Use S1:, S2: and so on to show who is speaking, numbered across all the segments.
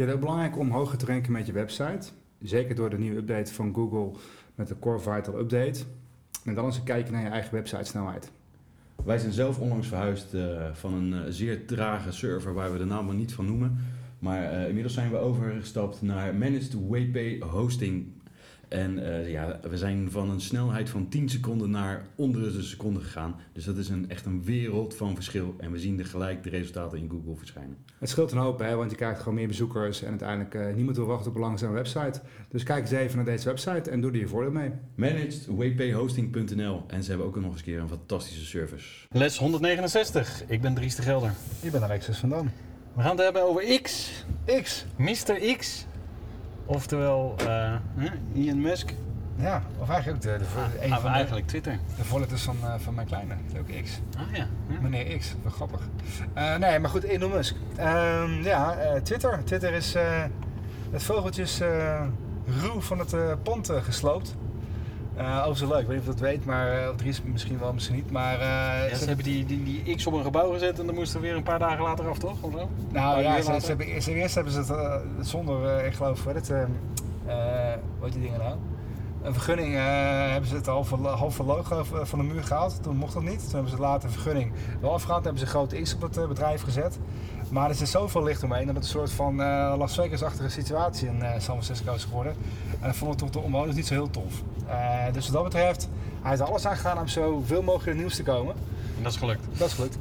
S1: Je het ook belangrijk om hoger te ranken met je website? Zeker door de nieuwe update van Google met de Core Vital Update. En dan eens een kijkje naar je eigen website snelheid.
S2: Wij zijn zelf onlangs verhuisd uh, van een uh, zeer trage server waar we de naam maar niet van noemen. Maar uh, inmiddels zijn we overgestapt naar Managed WP Hosting en uh, ja, we zijn van een snelheid van 10 seconden naar onder de seconde gegaan. Dus dat is een, echt een wereld van verschil. En we zien er gelijk de resultaten in Google verschijnen.
S1: Het scheelt een hoop, hè, want je krijgt gewoon meer bezoekers. En uiteindelijk uh, niemand wil wachten op een langzame website. Dus kijk eens even naar deze website en doe er je voordeel mee.
S2: ManagedWPHosting.nl En ze hebben ook nog eens een keer een fantastische service.
S3: Les 169. Ik ben Dries de Gelder.
S1: Ik ben Alexis van Dam.
S3: We gaan het hebben over X.
S1: X.
S3: Mr. X. Oftewel uh, Ian Musk.
S1: Ja, of eigenlijk ook de, de,
S3: ah,
S1: een
S3: ah,
S1: van
S3: eigenlijk Twitter.
S1: De voorletters van, uh, van mijn kleine, ook X.
S3: Ah ja. ja.
S1: Meneer X, wat grappig. Uh, nee, maar goed, Elon Musk. Uh, ja, Twitter. Twitter is het vogeltjes ruw van het pand gesloopt. Uh, zo leuk. Ik weet niet of dat weet, maar uh, Dries misschien wel, misschien niet. Maar, uh,
S3: ja, ze, hebben die, die, die X op een gebouw gezet en dan moesten we weer een paar dagen later af, toch? Of zo?
S1: Nou ja, ze, ze hebben, ze, eerst hebben ze het zonder, ik geloof, wat het, hoe heet die dingen nou? Een vergunning hebben ze het halve, halve logo van de muur gehaald. Toen mocht dat niet. Toen hebben ze later een vergunning wel afgehaald. Toen hebben ze een grote X op het bedrijf gezet. Maar er zit zoveel licht omheen dat het een soort van uh, Las Vegas-achtige situatie in uh, San Francisco is geworden. En dat vond ik toch de omwoners niet zo heel tof. Dus wat dat betreft, hij heeft alles aan gegaan om zoveel mogelijk in het nieuws te komen.
S3: En dat is gelukt.
S1: Dat is gelukt.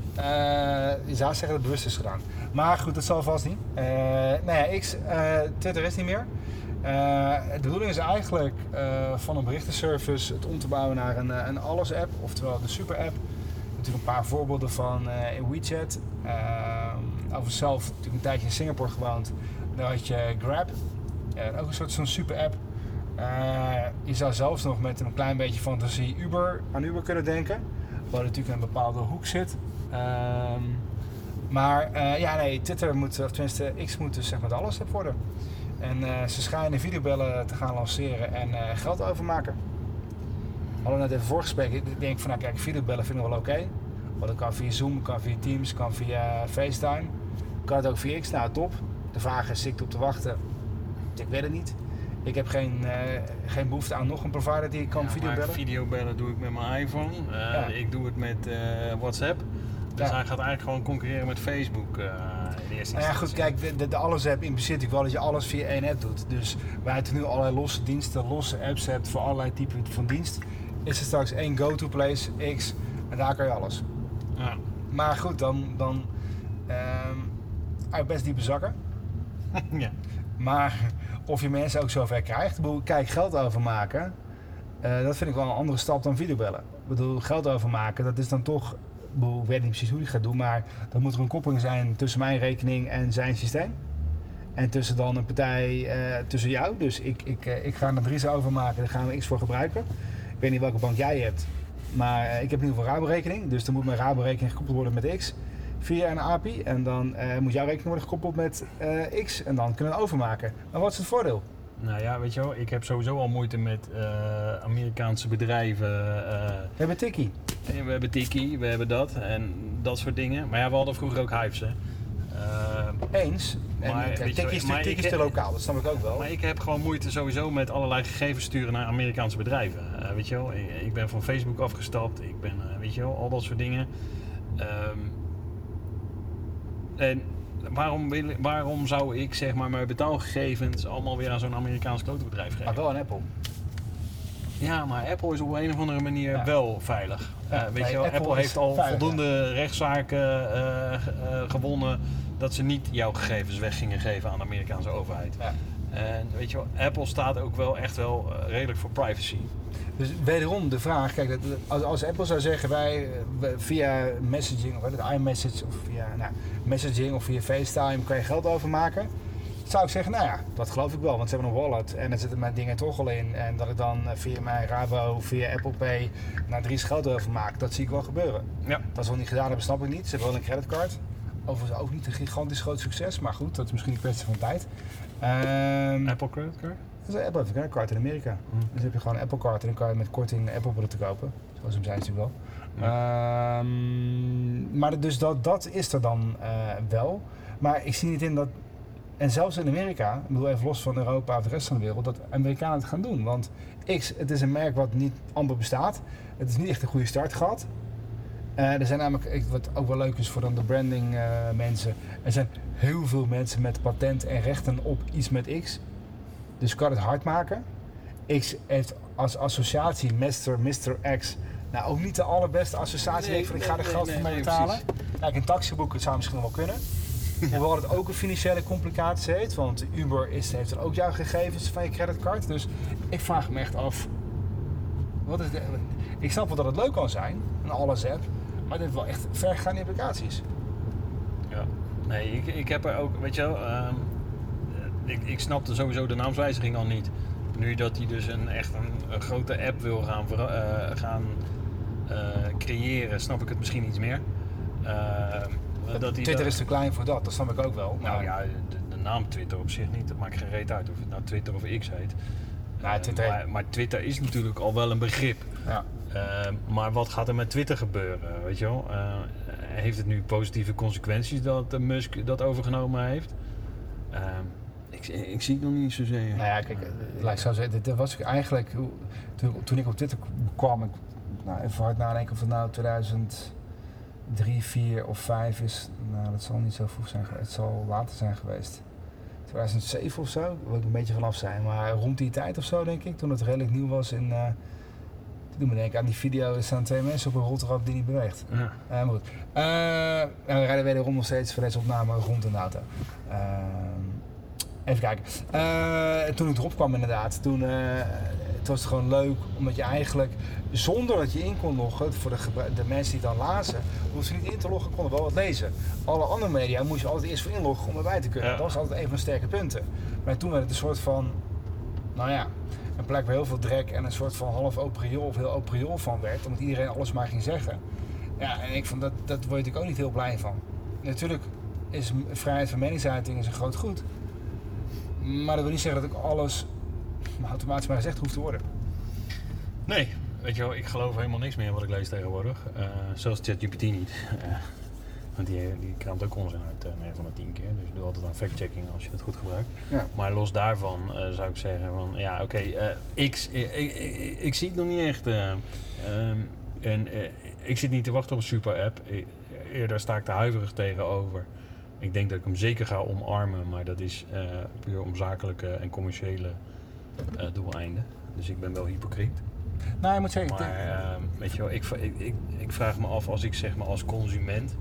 S1: je zou zeggen dat het bewust is gedaan. Maar goed, dat zal vast niet. nou ja, X, Twitter is niet meer. De bedoeling is eigenlijk van een berichtenservice het om te bouwen naar een, een alles-app, oftewel de super-app. Natuurlijk een paar voorbeelden van in WeChat. over zelf natuurlijk een tijdje in Singapore gewoond. Daar had je Grab, ook een soort zo'n super-app. Uh, je zou zelfs nog met een klein beetje fantasie Uber aan Uber kunnen denken. Waar natuurlijk een bepaalde hoek zit. Um, maar uh, ja, nee, Twitter moet, of tenminste X moet dus zeg maar alles worden. En uh, ze schijnen videobellen te gaan lanceren en geld overmaken. We hadden net even voorgesprek. Ik denk van nou kijk, videobellen vinden we wel oké. Want dat kan via Zoom, kan via Teams, kan via FaceTime. Kan het ook via X? Nou, top. De vraag is, zit ik op te wachten? Ik weet het niet. Ik heb geen, uh, geen behoefte aan nog een provider die ik kan
S3: ja,
S1: videobellen.
S3: Videobellen doe ik met mijn iPhone. Uh, ja. Ik doe het met uh, WhatsApp. Dus ja. hij gaat eigenlijk gewoon concurreren met Facebook in eerste
S1: nou ja, goed, kijk, de, de, de alles-app impliceert natuurlijk wel dat je alles via één app doet. Dus waar je nu allerlei losse diensten, losse apps hebt voor allerlei typen van dienst, is er straks één go-to place, X, en daar kan je alles.
S3: Ja.
S1: Maar goed, dan, dan um, uit best diepe zakken.
S3: ja.
S1: Maar of je mensen ook zover krijgt. Kijk, geld overmaken, uh, dat vind ik wel een andere stap dan videobellen. Ik bedoel, geld overmaken, dat is dan toch... Ik weet niet precies hoe ik het ga doen, maar dan moet er een koppeling zijn tussen mijn rekening en zijn systeem. En tussen dan een partij, uh, tussen jou. Dus ik, ik, uh, ik ga er Dries overmaken, daar gaan we X voor gebruiken. Ik weet niet welke bank jij hebt, maar ik heb in ieder geval Rabo-rekening. Dus dan moet mijn Rabo-rekening gekoppeld worden met X via een API. En dan uh, moet jouw rekening worden gekoppeld met uh, X. En dan kunnen we overmaken. Maar wat is het voordeel?
S3: Nou ja, weet je wel, ik heb sowieso al moeite met uh, Amerikaanse bedrijven.
S1: we hebben Tiki.
S3: We hebben Tiki, we hebben dat en dat soort dingen. Maar ja, we hadden vroeger ook Hives, hè.
S1: Eens. Maar, en, Tiki is, maar Tiki is te lokaal, dat snap ik ook wel.
S3: Maar ik heb gewoon moeite sowieso met allerlei gegevens sturen naar Amerikaanse bedrijven. weet je wel, ik, ik, ben van Facebook afgestapt, ik ben, weet je wel, al dat soort dingen. Um, en waarom, wil, waarom zou ik zeg maar mijn betaalgegevens allemaal weer aan zo'n Amerikaans klotenbedrijf geven?
S1: Maar wel een Apple.
S3: Ja, maar Apple is op een of andere manier ja. wel veilig. Ja, uh, weet je wel, Apple, Apple heeft al veilig, voldoende ja. rechtszaken uh, uh, gewonnen dat ze niet jouw gegevens weg gingen geven aan de Amerikaanse overheid. En weet je wel, Apple staat ook wel echt wel redelijk voor privacy.
S1: Dus wederom de vraag, kijk, als, als Apple zou zeggen wij via messaging of het iMessage of via nou, messaging of via FaceTime kan je geld overmaken. zou ik zeggen, nou ja, dat geloof ik wel. Want ze hebben een wallet en daar zitten mijn dingen toch al in. En dat ik dan eh, via mijn Rabo, via Apple Pay naar drie geld over maak, dat zie ik wel gebeuren.
S3: Ja.
S1: Dat ze wel niet gedaan hebben, snap ik niet. Ze hebben wel een creditcard. Overigens ook niet een gigantisch groot succes, maar goed, dat is misschien een kwestie van tijd. Ehm,
S3: Apple Credit Card?
S1: Dat is een Apple een card in Amerika.
S3: Mm.
S1: Dus heb je gewoon een Apple card en dan kan je met korting Apple producten kopen. Zoals hem zijn natuurlijk wel. Ehm, maar dus dat, dat is er dan eh, wel. Maar ik zie niet in dat, en zelfs in Amerika, ik bedoel even los van Europa of de rest van de wereld, dat Amerikanen het gaan doen. Want X, het is een merk wat niet amper bestaat. Het is niet echt een goede start gehad. Eh, er zijn namelijk, wat ook wel leuk is voor dan de branding eh, mensen, er zijn heel veel mensen met patent en rechten op iets met X. Dus kan het hard maken. X heeft als associatie Mr. Mr. X nou ook niet de allerbeste associatie.
S3: Nee,
S1: ik van ik ga er
S3: nee,
S1: geld
S3: nee,
S1: voor mee
S3: nee,
S1: betalen. Kijk, een taxiboek het zou misschien wel kunnen. Hoewel het ook een financiële complicatie heeft. Want Uber is, heeft er ook jouw gegevens van je creditcard. Dus ik vraag me echt af. Wat is de, ik snap wel dat het leuk kan zijn, een alles app. Maar dit heeft wel echt vergaande implicaties.
S3: Ja. Nee, ik, ik heb er ook, weet je wel, ehm, ik, ik snapte sowieso de naamswijziging al niet. Nu dat hij dus een, echt een, een grote app wil gaan, eh, gaan eh, creëren, snap ik het misschien iets meer. Ehm, dat
S1: Twitter
S3: dat-
S1: is te klein voor dat, dat snap ik ook wel.
S3: Nou
S1: Maar-
S3: ja, de, de naam Twitter op zich niet, dat maakt geen reet uit of het nou Twitter of X heet.
S1: Nou,
S3: Eh,
S1: Twitter-
S3: maar, maar Twitter is natuurlijk al wel een begrip.
S1: ja.
S3: Maar wat gaat er met Twitter gebeuren? Weet je wel? Eh, heeft het nu positieve consequenties dat eh, Musk dat overgenomen heeft? Ehm, ik, ik zie het nog niet zozeer.
S1: Nou ja, kijk, eh, laat ik zo zeggen, dit was ik eigenlijk, toen, ik op Twitter kwam, ik, nou, even hard nadenken of het nou 2003, 4 of 5 is. Nou, dat zal niet zo vroeg zijn geweest, het zal later zijn geweest. 2007 of zo, wil ik een beetje vanaf zijn, maar rond die tijd of zo denk ik, toen het redelijk nieuw was in... eh toen doet me denken aan die video, er staan twee mensen op een roltrap die niet beweegt.
S3: Ja.
S1: Eh, maar goed. Eh, en we rijden wederom nog steeds voor deze opname rond in de auto. Even kijken. Eh, toen ik erop kwam inderdaad, toen eh, het was het gewoon leuk. Omdat je eigenlijk, zonder dat je in kon loggen, voor de, de mensen die het dan lazen, hoefden ze niet in te loggen, konden wel wat lezen. Alle andere media moest je altijd eerst voor inloggen om erbij te kunnen.
S3: Ja.
S1: Dat was altijd een van de sterke punten. Maar toen werd het een soort van, nou ja, een plek waar heel veel drek en een soort van half open riool of heel open riool van werd. Omdat iedereen alles maar ging zeggen. Ja, en ik vond dat, dat word je natuurlijk ook niet heel blij van. Natuurlijk is vrijheid van meningsuiting is een groot goed. Maar dat wil niet zeggen dat ook alles automatisch maar gezegd hoeft te worden.
S3: Nee, weet je wel, ik geloof helemaal niks meer in wat ik lees tegenwoordig. Eh zelfs ChatGPT niet. Eh, want die, die kraamt ook onzin uit eh 9 van de 10 keer. Dus doe altijd aan fact-checking als je het goed gebruikt.
S1: Ja.
S3: Maar los daarvan zou ik zeggen van ja oké, ik, ik, ik, ik zie het nog niet echt. eh, ehm, en ik zit niet te wachten op een super app. Eerder sta ik er huiverig tegenover. Ik denk dat ik hem zeker ga omarmen, maar dat is eh, puur om zakelijke en commerciële eh, doeleinden. Dus ik ben wel hypocriet.
S1: Nou, je moet zeggen, ik
S3: Maar ehm, weet je wel, ik, ik, ik, ik vraag me af als ik zeg maar als consument,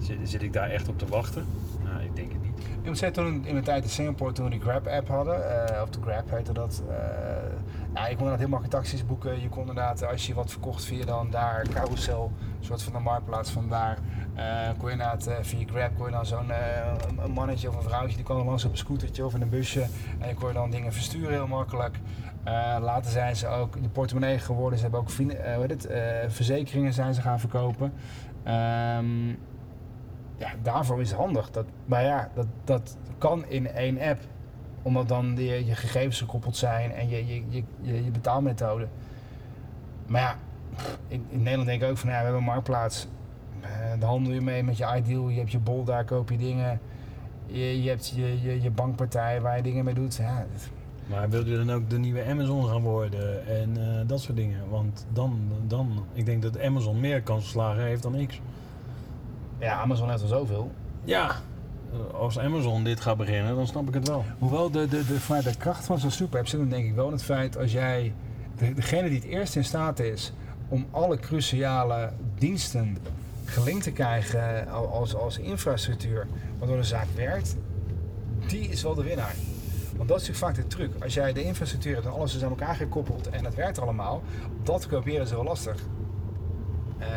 S3: zit, zit ik daar echt op te wachten? Nou, ik denk het niet.
S1: Ik moet zeggen, toen in mijn tijd in Singapore, toen we die Grab-app hadden, eh, of de Grab heette dat. Ja, je kon inderdaad heel makkelijk taxis boeken. Je kon inderdaad, als je wat verkocht via dan daar, carousel, een soort van een marktplaats van daar. eh, kon je inderdaad eh, via Grab, kon je dan zo'n een mannetje of een vrouwtje, die kwam dan langs op een scootertje of in een busje. En je kon je dan dingen versturen heel makkelijk. Later zijn ze ook de portemonnee geworden. Ze hebben ook hoe het, verzekeringen zijn ze gaan verkopen. Ehm, ja, daarvoor is het handig. Dat, maar ja, dat, dat kan in één app. Omdat dan je, je gegevens gekoppeld zijn en je, je, je, je, je betaalmethode. Maar ja, in, in Nederland denk ik ook van ja, we hebben een marktplaats. Eh, daar handel je mee met je iDeal. Je hebt je bol, daar koop je dingen. Je, je hebt je, je, je bankpartij waar je dingen mee doet. Ja,
S3: Maar wil je dan ook de nieuwe Amazon gaan worden en eh, dat soort dingen? Want dan, dan, ik denk dat Amazon meer kansslagen heeft dan X.
S1: ja, Amazon heeft wel zoveel.
S3: Ja, als Amazon dit gaat beginnen, dan snap ik het wel.
S1: Hoewel de, de, de, vanuit de kracht van zo'n superapp zit dan denk ik wel in het feit als jij, de, degene die het eerst in staat is om alle cruciale diensten gelinkt te krijgen al- als, als infrastructuur, waardoor de zaak werkt, die is wel de winnaar. Want dat is natuurlijk vaak de truc. Als jij de infrastructuur hebt en alles is aan elkaar gekoppeld en het werkt allemaal, dat kopiëren is heel lastig. Eh,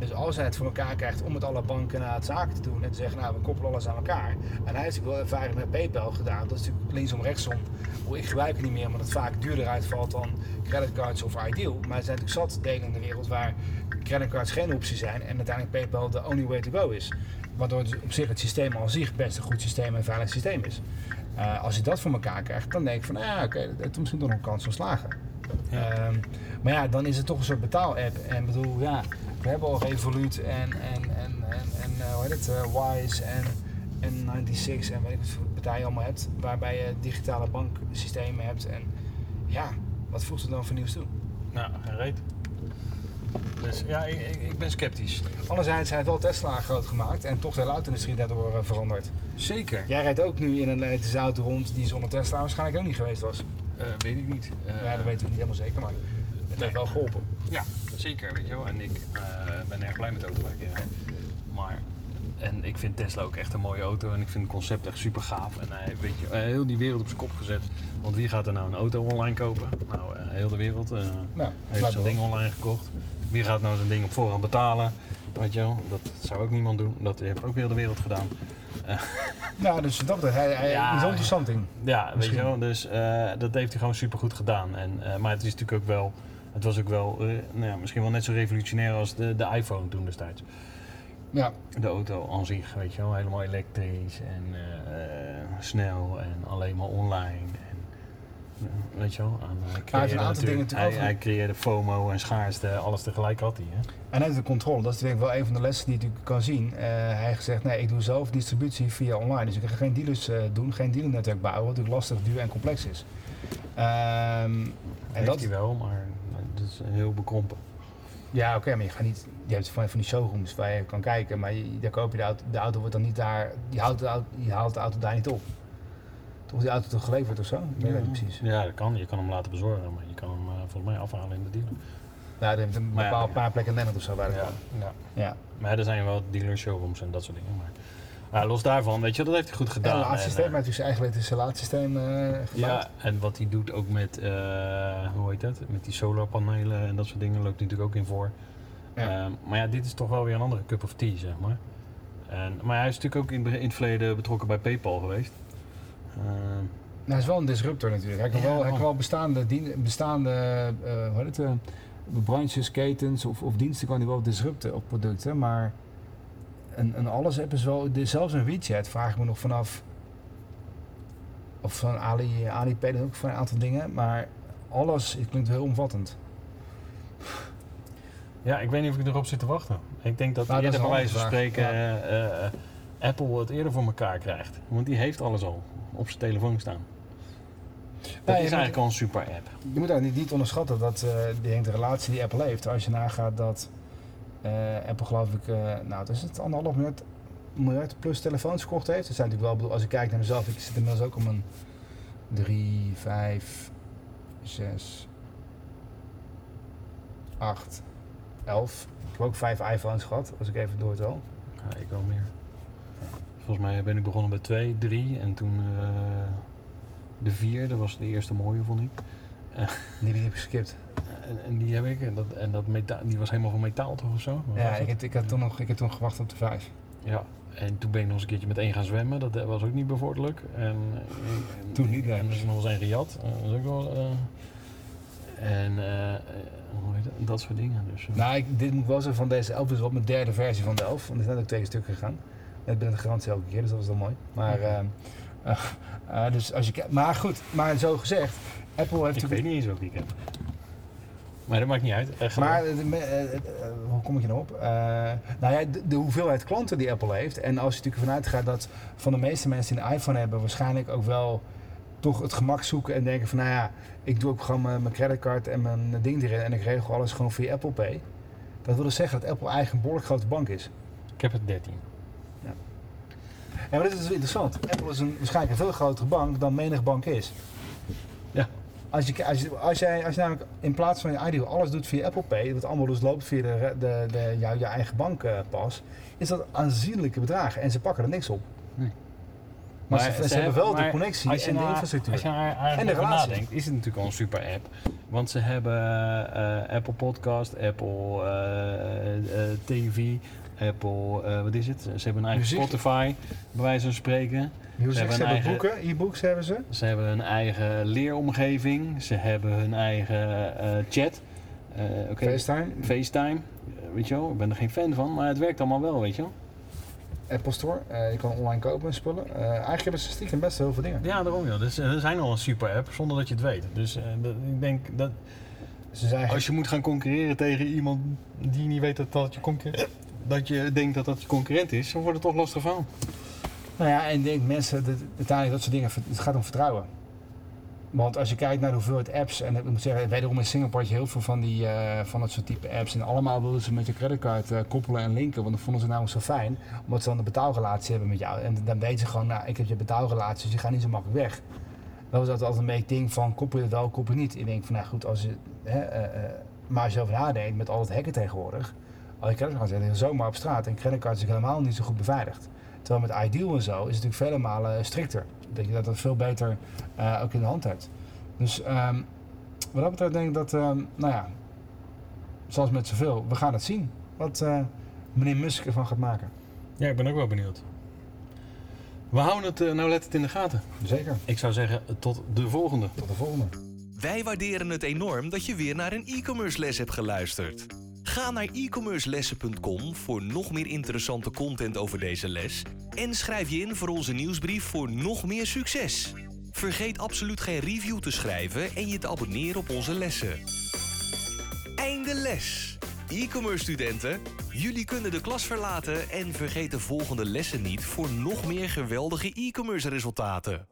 S1: dus als hij het voor elkaar krijgt om met alle banken naar het zaken te doen en te zeggen, nou we koppelen alles aan elkaar. En hij heeft natuurlijk wel ervaring met PayPal gedaan. Dat is natuurlijk linksom rechtsom. Hoe ik gebruik het niet meer, omdat het vaak duurder uitvalt dan creditcards of Ideal. Maar er zijn natuurlijk zat delen in de wereld waar creditcards geen optie zijn en uiteindelijk PayPal de only way to go is. Waardoor het op zich het systeem al zich best een goed systeem en veilig systeem is. Uh, als je dat voor elkaar krijgt, dan denk ik van, nou ja, oké, okay, dat heeft misschien toch nog een kans van slagen. Ja. Um, maar ja, dan is het toch een soort betaal-app. En bedoel, ja, we hebben al Revolut en, en, en, en, en uh, hoe heet het, uh, Wise en, en 96 en weet ik wat je allemaal hebt. Waarbij je digitale banksystemen hebt. En ja, wat voegt het dan voor nieuws toe?
S3: Nou, geen reet. Dus ja, ik, ik, ben sceptisch.
S1: Anderzijds zijn het wel Tesla groot gemaakt en toch de auto-industrie daardoor uh, veranderd.
S3: Zeker.
S1: Jij rijdt ook nu in een elektrische auto rond die zonder Tesla waarschijnlijk ook niet geweest was.
S3: Uh, weet ik niet.
S1: Uh, ja, dat weten we niet helemaal zeker, maar het heeft wel geholpen.
S3: Ja, zeker. Weet je wel. En ik ben erg blij met de in rijd. Maar en ik vind Tesla ook echt een mooie auto en ik vind het concept echt super gaaf. En hij weet je, heel die wereld op zijn kop gezet. Want wie gaat er nou een auto online kopen? Nou, heel de wereld nou, heeft zo'n ding online gekocht. Wie gaat nou zo'n ding op voorhand betalen? Weet je wel, dat zou ook niemand doen. Dat heeft ook weer de wereld gedaan.
S1: Ja, dus dat hij, hij ja, is interessant in.
S3: Ja, weet je wel. Dus uh, dat heeft hij gewoon super goed gedaan. En, uh, maar het is natuurlijk ook wel, het was ook wel, uh, nou ja, misschien wel net zo revolutionair als de, de iPhone toen destijds.
S1: Ja.
S3: De auto aan zich, weet je wel, helemaal elektrisch en snel en alleen maar online. Weet je wel, aan, hij, een aantal dingen hij, hij creëerde FOMO en schaarste, alles tegelijk had hij. Hè?
S1: En hij de controle, dat is denk ik wel een van de lessen die je natuurlijk kan zien. Uh, hij heeft gezegd, nee, ik doe zelf distributie via online. Dus ik ga geen dealers doen, geen dealernetwerk bouwen, wat natuurlijk lastig, duur en complex is. Um,
S3: en dat hij wel, maar is heel bekrompen.
S1: Ja, oké, okay, maar je gaat niet. Je hebt van, van die showrooms waar je kan kijken, maar je, daar koop je de auto, de auto wordt dan niet daar. Je haalt de auto, je haalt de auto daar niet op. Toch die auto toch geleverd of zo? Ik weet niet precies.
S3: Ja, dat kan. Je kan hem laten bezorgen, maar je kan hem uh, volgens mij afhalen in de dealer.
S1: Ja, er heeft een bepaald ja, paar plekken Nederland of zo waar
S3: ja, ja. ja. Maar er zijn wel dealer showrooms en dat soort dingen. Maar ja, los daarvan, weet je, dat heeft hij goed gedaan.
S1: Het het is eigenlijk het laadsysteem uh,
S3: Ja, en wat hij doet ook met, uh, hoe heet dat, met die solarpanelen en dat soort dingen, loopt hij natuurlijk ook in voor. Ja. Uh, maar ja, dit is toch wel weer een andere cup of tea, zeg maar. En, maar hij is natuurlijk ook in, in het verleden betrokken bij PayPal geweest.
S1: Uh, nou, hij is wel een disruptor natuurlijk. Hij kan, ja, wel, hij kan wel bestaande, dien, bestaande hoe heet het, branches, ketens of, of diensten kan hij wel disrupten op producten, maar een, een alles app is wel, zelfs een WeChat vraag ik me nog vanaf, of van Ali, Alipay ook voor een aantal dingen, maar alles, het klinkt heel omvattend.
S3: Ja, ik weet niet of ik erop zit te wachten. Ik denk dat nou, eerder bij wijze van spreken ja. uh, uh, Apple het eerder voor elkaar krijgt. Want die heeft alles al op zijn telefoon staan. Dat is eigenlijk al een super app.
S1: Je moet eigenlijk niet onderschatten dat uh, die de relatie die Apple heeft. Als je nagaat dat Apple geloof ik, uh, nou dat is het anderhalf miljard, miljard plus telefoons verkocht heeft. Dat zijn natuurlijk wel, als ik kijk naar mezelf, ik zit inmiddels ook om een 3, 5, 6, 8, 11. Ik heb ook vijf iPhones gehad, als ik even doortel.
S3: Ja, ik wel meer. Volgens mij ben ik begonnen bij 2, 3 en toen uh, de 4, dat was de eerste mooie vond ik.
S1: Die heb ik geskipt.
S3: En, en, die heb ik, en, dat, en dat metaal, die was helemaal van metaal toch of zo?
S1: ja, ik heb, ik, had toen nog, ik heb toen gewacht op de 5.
S3: Ja, en toen ben ik nog eens een keertje met één gaan zwemmen, dat was ook niet bevorderlijk. En, en
S1: toen niet, nee.
S3: En er is nog eens één gejat, dat is ook wel... Uh, en uh, hoe heet dat, dat soort dingen. Dus.
S1: Nou, ik, dit moet wel zo van deze 11 is wel mijn derde versie van de 11, want er zijn ook twee stukken gegaan. Net binnen de garantie elke keer, dus dat was wel mooi. Maar, uh, uh, dus als je, maar goed, maar zo gezegd, Apple heeft...
S3: Ik weet niet eens welke ik heb. Maar dat maakt niet uit.
S1: Uh, maar hoe kom ik je nou op? nou ja, de, de, hoeveelheid klanten die Apple heeft. En als je natuurlijk vanuit gaat dat van de meeste mensen die een iPhone hebben, waarschijnlijk ook wel toch het gemak zoeken en denken van nou ja, ik doe ook gewoon mijn, mijn creditcard en mijn ding erin en ik regel alles gewoon via Apple Pay. Dat wil dus zeggen dat Apple eigenlijk een behoorlijk grote bank is.
S3: Ik heb het 13.
S1: Ja, maar dit is interessant. Apple is een, waarschijnlijk een veel grotere bank dan menig bank is. Als je, als, je, als, jij, als je namelijk in plaats van je Ideal alles doet via Apple Pay, wat allemaal dus loopt via de, de, de, jou, je eigen bankpas, is dat aanzienlijke bedragen en ze pakken er niks op.
S3: Nee.
S1: Maar, ze, ze, hebben wel de connectie en de infrastructuur.
S3: Als je daar
S1: En de relatie.
S3: nadenkt, is het natuurlijk al een super app. Want ze hebben eh, Apple Podcast, Apple eh, eh, TV, Apple, eh, wat is het? Ze hebben een eigen
S1: Muziek.
S3: Spotify, bij wijze van spreken.
S1: Music,
S3: hebben
S1: ze
S3: een
S1: hebben
S3: eigen-
S1: boeken, e-books hebben ze.
S3: Ze hebben hun eigen leeromgeving. Ze hebben hun eigen eh, chat. Eh,
S1: FaceTime,
S3: FaceTime. Weet je wel, ik ben er geen fan van, maar het werkt allemaal wel, weet je wel.
S1: Apple Store. je kan online kopen en spullen. Eigenlijk hebben ze stiekem best heel veel dingen.
S3: Ja, daarom ja. Dus er zijn al een super app zonder dat je het weet. Dus dat- ik denk dat
S1: Ze zijn
S3: als je moet gaan concurreren tegen iemand die niet weet dat, dat je concurrent dat je denkt dat dat je concurrent is, dan wordt het toch lastig van.
S1: Nou ja, en denk mensen, uiteindelijk dat soort dingen, het gaat om vertrouwen. Want als je kijkt naar de hoeveelheid apps, en ik moet zeggen, wederom in Singapore had je heel veel van, die, eh, van dat soort type apps. En allemaal wilden ze met je creditcard eh, koppelen en linken, want dat vonden ze namelijk zo fijn. Omdat ze dan een betaalrelatie hebben met jou. En dan weten ze gewoon, nou, ik heb je betaalrelatie, dus je gaat niet zo makkelijk weg. Dat was altijd een beetje ding van, koppel je het wel, koppel je niet. Ik denk van, nou goed, als je, hè, eh, maar over nadenkt, met al het hacken tegenwoordig, al je creditcards zijn zomaar op straat en creditcards zijn helemaal niet zo goed beveiligd. Terwijl met Ideal en zo is het natuurlijk vele malen strikter. Dat je dat dan veel beter eh, ook in de hand hebt. Dus ehm, wat dat betreft denk ik dat, ehm, nou ja, zoals met zoveel, we gaan het zien. Wat eh, meneer Musk ervan gaat maken.
S3: Ja, ik ben ook wel benieuwd. We houden het eh, nou let het in de gaten.
S1: Zeker.
S3: Ik zou zeggen, tot de volgende.
S1: Tot de volgende.
S4: Wij waarderen het enorm dat je weer naar een e-commerce les hebt geluisterd. Ga naar e-commercelessen.com voor nog meer interessante content over deze les en schrijf je in voor onze nieuwsbrief voor nog meer succes. Vergeet absoluut geen review te schrijven en je te abonneren op onze lessen. Einde les. E-commerce studenten, jullie kunnen de klas verlaten en vergeet de volgende lessen niet voor nog meer geweldige e-commerce resultaten.